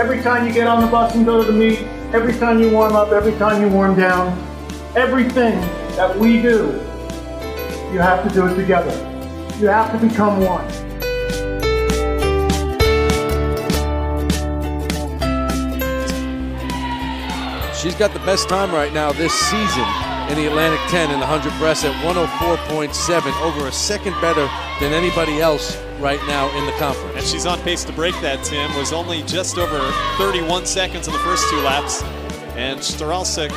Every time you get on the bus and go to the meet, every time you warm up, every time you warm down, everything that we do, you have to do it together. You have to become one. She's got the best time right now this season in the Atlantic 10 in the 100 breast at 104.7, over a second better than anybody else right now in the conference. And she's on pace to break that, Tim. Was only just over 31 seconds in the first two laps. And Stralsik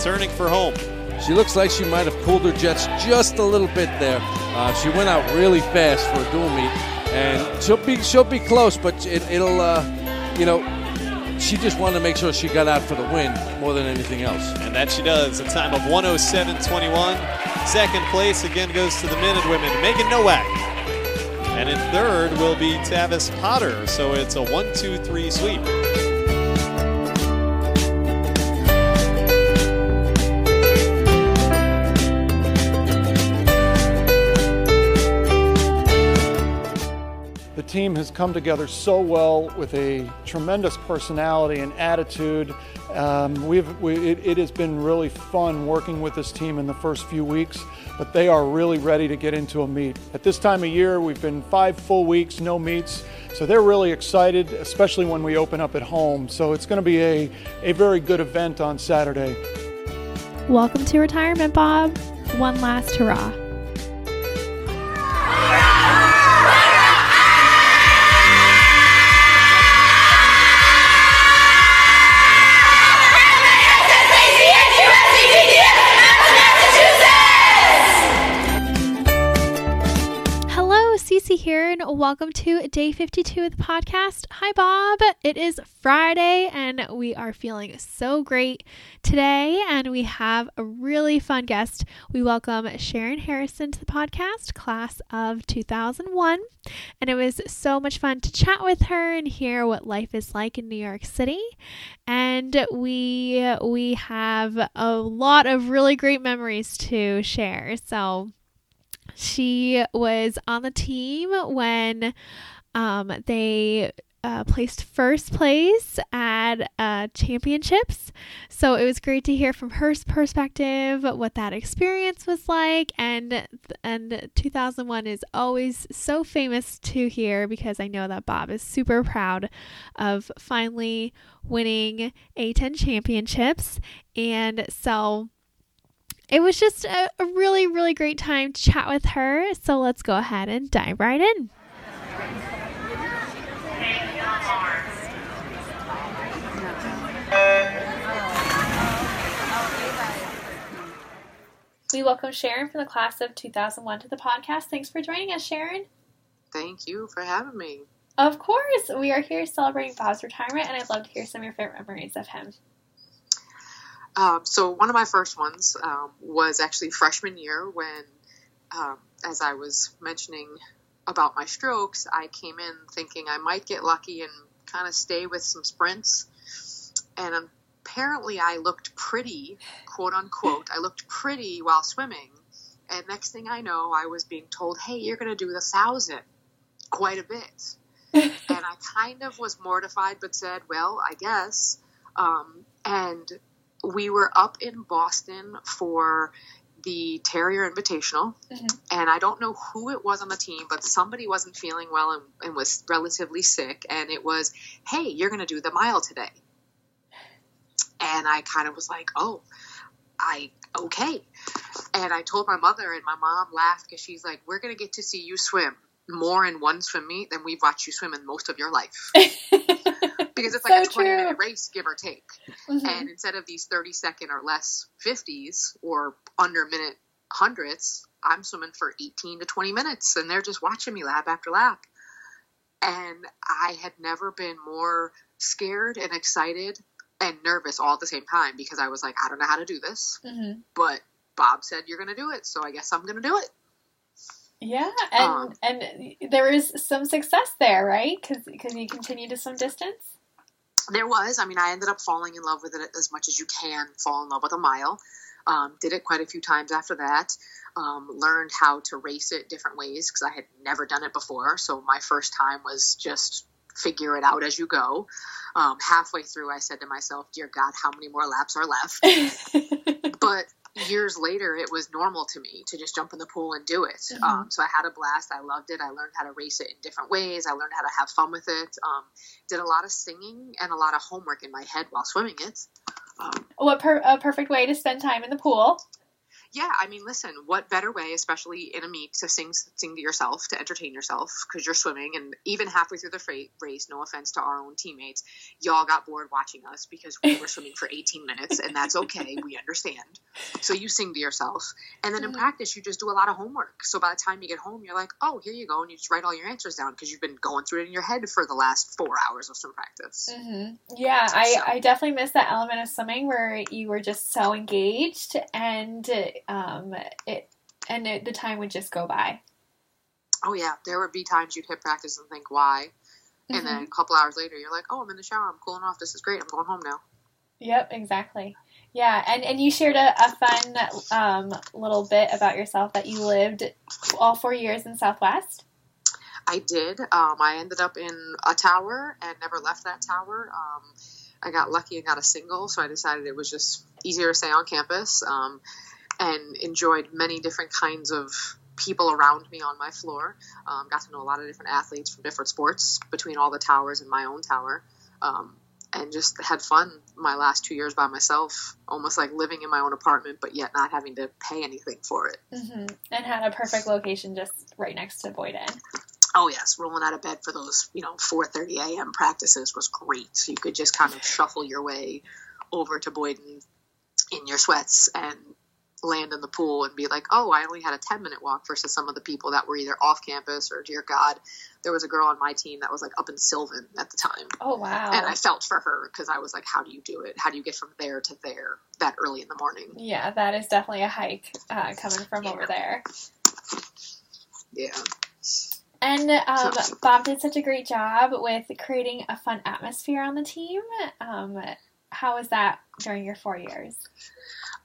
turning for home. She looks like she might have cooled her jets just a little bit there. Uh, she went out really fast for a dual meet, and she'll be she'll be close, but it, will uh, you know she just wanted to make sure she got out for the win more than anything else. And that she does. A time of 107.21. Second place again goes to the men and women. Megan Nowak. And in third will be Tavis Potter. So it's a 1 2 3 sweep. The team has come together so well with a tremendous personality and attitude. Um, we've, we, it, it has been really fun working with this team in the first few weeks, but they are really ready to get into a meet. At this time of year, we've been five full weeks, no meets, so they're really excited, especially when we open up at home. So it's going to be a, a very good event on Saturday. Welcome to retirement, Bob. One last hurrah. Here, and welcome to day 52 of the podcast. Hi, Bob. It is Friday, and we are feeling so great today, and we have a really fun guest. We welcome Sharyn Harrison to the podcast, class of 2001, and it was so much fun to chat with her and hear what life is like in New York City. And we we have a lot of really great memories to share. So she was on the team when um, they uh, placed first place at uh, championships. So it was great to hear from her perspective what that experience was like. And and 2001 is always so famous to hear because I know that Bob is super proud of finally winning A10 championships. And so it was just a, a really, really great time to chat with her. So let's go ahead and dive right in. We welcome Sharyn from the class of 2001 to the podcast. Thanks for joining us, Sharyn. Thank you for having me. Of course. We are here celebrating Bob's retirement, and I'd love to hear some of your favorite memories of him. Um, so one of my first ones um, was actually freshman year when, um, as I was mentioning about my strokes, I came in thinking I might get lucky and kind of stay with some sprints. And apparently I looked pretty, quote unquote, I looked pretty while swimming. And next thing I know, I was being told, hey, you're going to do the thousand quite a bit. and I kind of was mortified, but said, well, I guess. Um, and we were up in Boston for the Terrier Invitational, mm-hmm. and I don't know who it was on the team, but somebody wasn't feeling well and, and was relatively sick, and it was, hey, you're going to do the mile today. And I kind of was like, oh, I, okay. And I told my mother, and my mom laughed because she's like, we're going to get to see you swim more in one swim meet than we've watched you swim in most of your life. like so a 20 true. minute race, give or take. Mm-hmm. And instead of these 30 second or less 50s or under minute hundreds, I'm swimming for 18 to 20 minutes and they're just watching me lap after lap. And I had never been more scared and excited and nervous all at the same time because I was like, I don't know how to do this, Mm-hmm. but Bob said you're going to do it, so I guess I'm going to do it. Yeah, and Um, and there is some success there, right? Because you continue to swim distance. There was. I mean, I ended up falling in love with it as much as you can fall in love with a mile. Um, did it quite a few times after that. Um, learned how to race it different ways because I had never done it before. So my first time was just figure it out as you go. Um, halfway through, I said to myself, "Dear God, how many more laps are left?" but years later, it was normal to me to just jump in the pool and do it. Mhm. Um, so I had a blast. I loved it. I learned how to race it in different ways. I learned how to have fun with it. Um, did a lot of singing and a lot of homework in my head while swimming it. Um, what per- a perfect way to spend time in the pool. Yeah, I mean, listen, what better way, especially in a meet, to sing sing to yourself, to entertain yourself because you're swimming, and even halfway through the race, no offense to our own teammates, y'all got bored watching us because we were swimming for 18 minutes, and that's okay, we understand. So you sing to yourself, and then in Mhm. practice, you just do a lot of homework. So by the time you get home, you're like, oh, here you go, and you just write all your answers down because you've been going through it in your head for the last four hours of swim practice. hmm Yeah, I, So- I definitely miss that element of swimming where you were just so engaged and um it and it, the time would just go by. Oh yeah, there would be times you'd hit practice and think why, and then a couple hours later, you're like, oh, I'm in the shower, I'm cooling off, this is great, I'm going home now. Yep, exactly. Yeah, and, and you shared a, a fun um, little bit about yourself that you lived all four years in Southwest. I did. Um, I ended up in a tower and never left that tower. Um, I got lucky and got a single, so I decided it was just easier to stay on campus um, and enjoyed many different kinds of people around me on my floor. Um, got to know a lot of different athletes from different sports between all the towers and my own tower. Um, and just had fun my last two years by myself, almost like living in my own apartment, but yet not having to pay anything for it. hmm And had a perfect location just right next to Boyden. Oh yes, rolling out of bed for those, you know, 4:30 a.m. practices was great. So you could just kind of shuffle your way over to Boyden in your sweats and land in the pool and be like, "Oh, I only had a 10-minute walk versus some of the people that were either off campus or dear god, there was a girl on my team that was like up in Sylvan at the time." Oh, wow. And I felt for her because I was like, "How do you do it? How do you get from there to there that early in the morning?" yeah, that is definitely a hike uh, coming from Yeah. over there. Yeah. And um, Bob did such a great job with creating a fun atmosphere on the team. Um, how was that during your four years?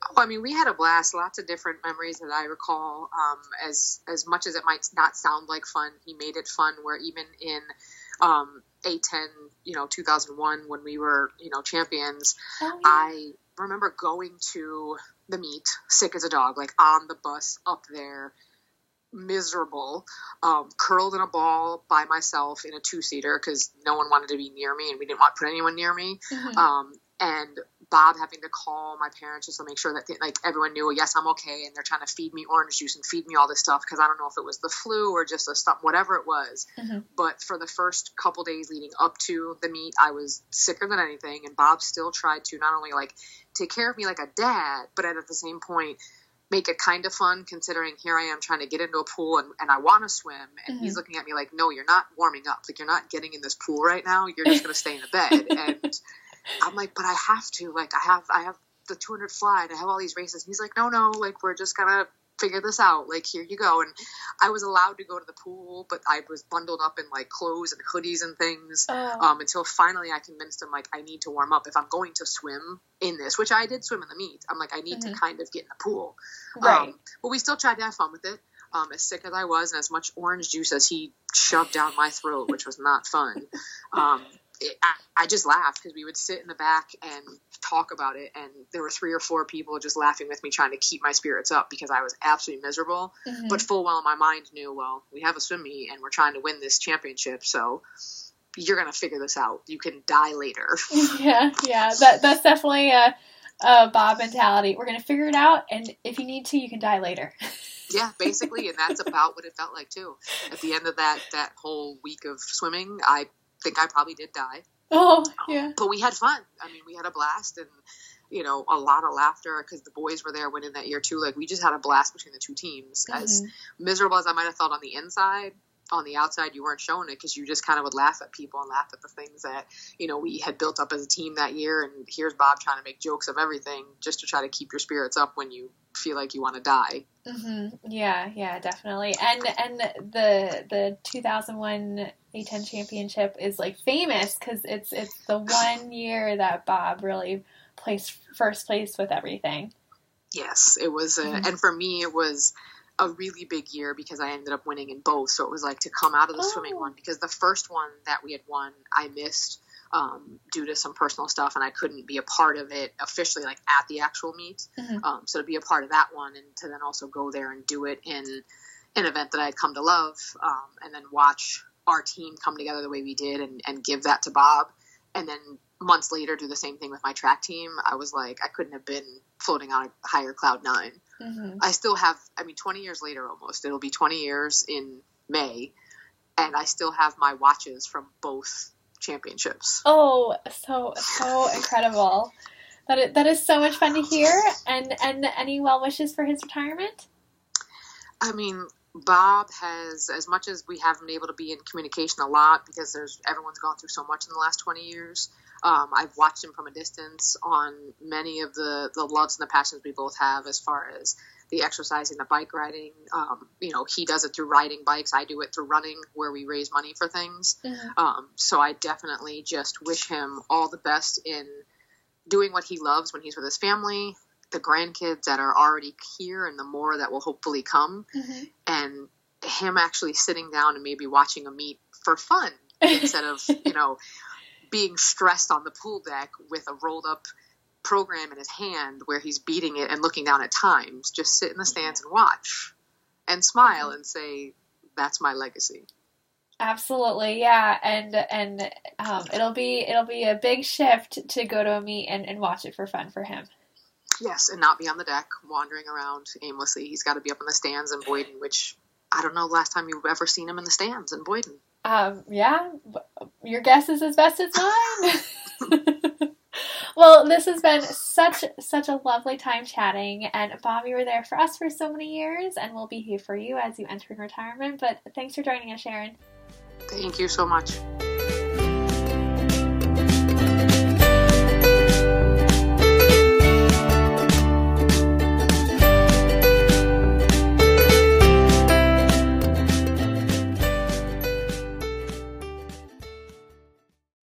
Oh, I mean, we had a blast. Lots of different memories that I recall. Um, as as much as it might not sound like fun, he made it fun. Where even in um, A10, you know, 2001, when we were, you know, champions, Oh, yeah. I remember going to the meet, sick as a dog, like on the bus up there, miserable, um, curled in a ball by myself in a two seater because no one wanted to be near me and we didn't want to put anyone near me. Mhm. Um, and Bob having to call my parents just to make sure that they, like everyone knew, yes, I'm okay, and they're trying to feed me orange juice and feed me all this stuff because I don't know if it was the flu or just a stuff, whatever it was. Mhm. But for the first couple days leading up to the meet, I was sicker than anything, and Bob still tried to not only like take care of me like a dad, but at the same point make it kind of fun considering here I am trying to get into a pool and, and I want to swim and he's looking at me like no you're not warming up like you're not getting in this pool right now you're just going to stay in the bed and I'm like but I have to like I have I have the 200 fly and I have all these races and he's like no no like we're just to figure this out like here you go and I was allowed to go to the pool but I was bundled up in like clothes and hoodies and things Oh. um, until finally I convinced him like I need to warm up if I'm going to swim in this, which I did swim in the meet. I'm like I need to kind of get in the pool, right. um, but we still tried to have fun with it. Um, as sick as I was, and as much orange juice as he shoved down my throat, which was not fun. It, I, I just laughed because we would sit in the back and talk about it, and there were three or four people just laughing with me, trying to keep my spirits up because I was absolutely miserable Mhm. but full well my mind knew well we have a swim meet and we're trying to win this championship so you're gonna figure this out you can die later yeah, yeah. That that's definitely a, a Bob mentality. We're gonna figure it out, and if you need to, you can die later. yeah basically and that's about what it felt like too at the end of that that whole week of swimming i think i probably did die. Oh, yeah. but we had fun. I mean we had a blast and you know a lot of laughter because the boys were there winning that year too. Like we just had a blast between the two teams. As Mhm. miserable as i might have felt on the inside on the outside you weren't showing it because you just kind of would laugh at people and laugh at the things that you know we had built up as a team that year. And here's bob trying to make jokes of everything just to try to keep your spirits up when you feel like you want to die. Mm-hmm. yeah yeah definitely. And and the the 2001 a10 championship is like famous because it's it's the one year that bob really placed first place with everything yes it was a, mm-hmm. and for me it was a really big year because I ended up winning in both. So it was like to come out of the oh. swimming one because the first one that we had won, I missed um, due to some personal stuff and I couldn't be a part of it officially, like at the actual meet. Mm-hmm. Um, so to be a part of that one and to then also go there and do it in an event that I had come to love um, and then watch our team come together the way we did and, and give that to Bob. And then months later, do the same thing with my track team. I was like, I couldn't have been floating on a higher cloud 9 mm-hmm. I still have, I mean, 20 years later almost, it'll be 20 years in May, and I still have my watches from both championships. Oh, so, so incredible. That is, that is so much fun to hear. And, and any well wishes for his retirement? I mean, Bob has, as much as we haven't been able to be in communication a lot because there's everyone's gone through so much in the last 20 years. Um, I've watched him from a distance on many of the, the loves and the passions we both have as far as the exercising, the bike riding. Um, you know, he does it through riding bikes. I do it through running, where we raise money for things. Mm-hmm. Um, so I definitely just wish him all the best in doing what he loves when he's with his family, the grandkids that are already here, and the more that will hopefully come, mm-hmm. and him actually sitting down and maybe watching a meet for fun instead of you know being stressed on the pool deck with a rolled up program in his hand where he's beating it and looking down at times. Just sit in the stands and watch and smile and say, "That's my legacy." Absolutely, yeah, and and um, it'll be it'll be a big shift to go to a meet and, and watch it for fun for him. Yes, and not be on the deck wandering around aimlessly. He's got to be up in the stands in Boyden, which I don't know last time you've ever seen him in the stands in Boyden. Um, yeah, your guess is as best as mine. well, this has been such such a lovely time chatting, and Bob, you were there for us for so many years, and we'll be here for you as you enter in retirement. But thanks for joining us, Sharyn. Thank you so much.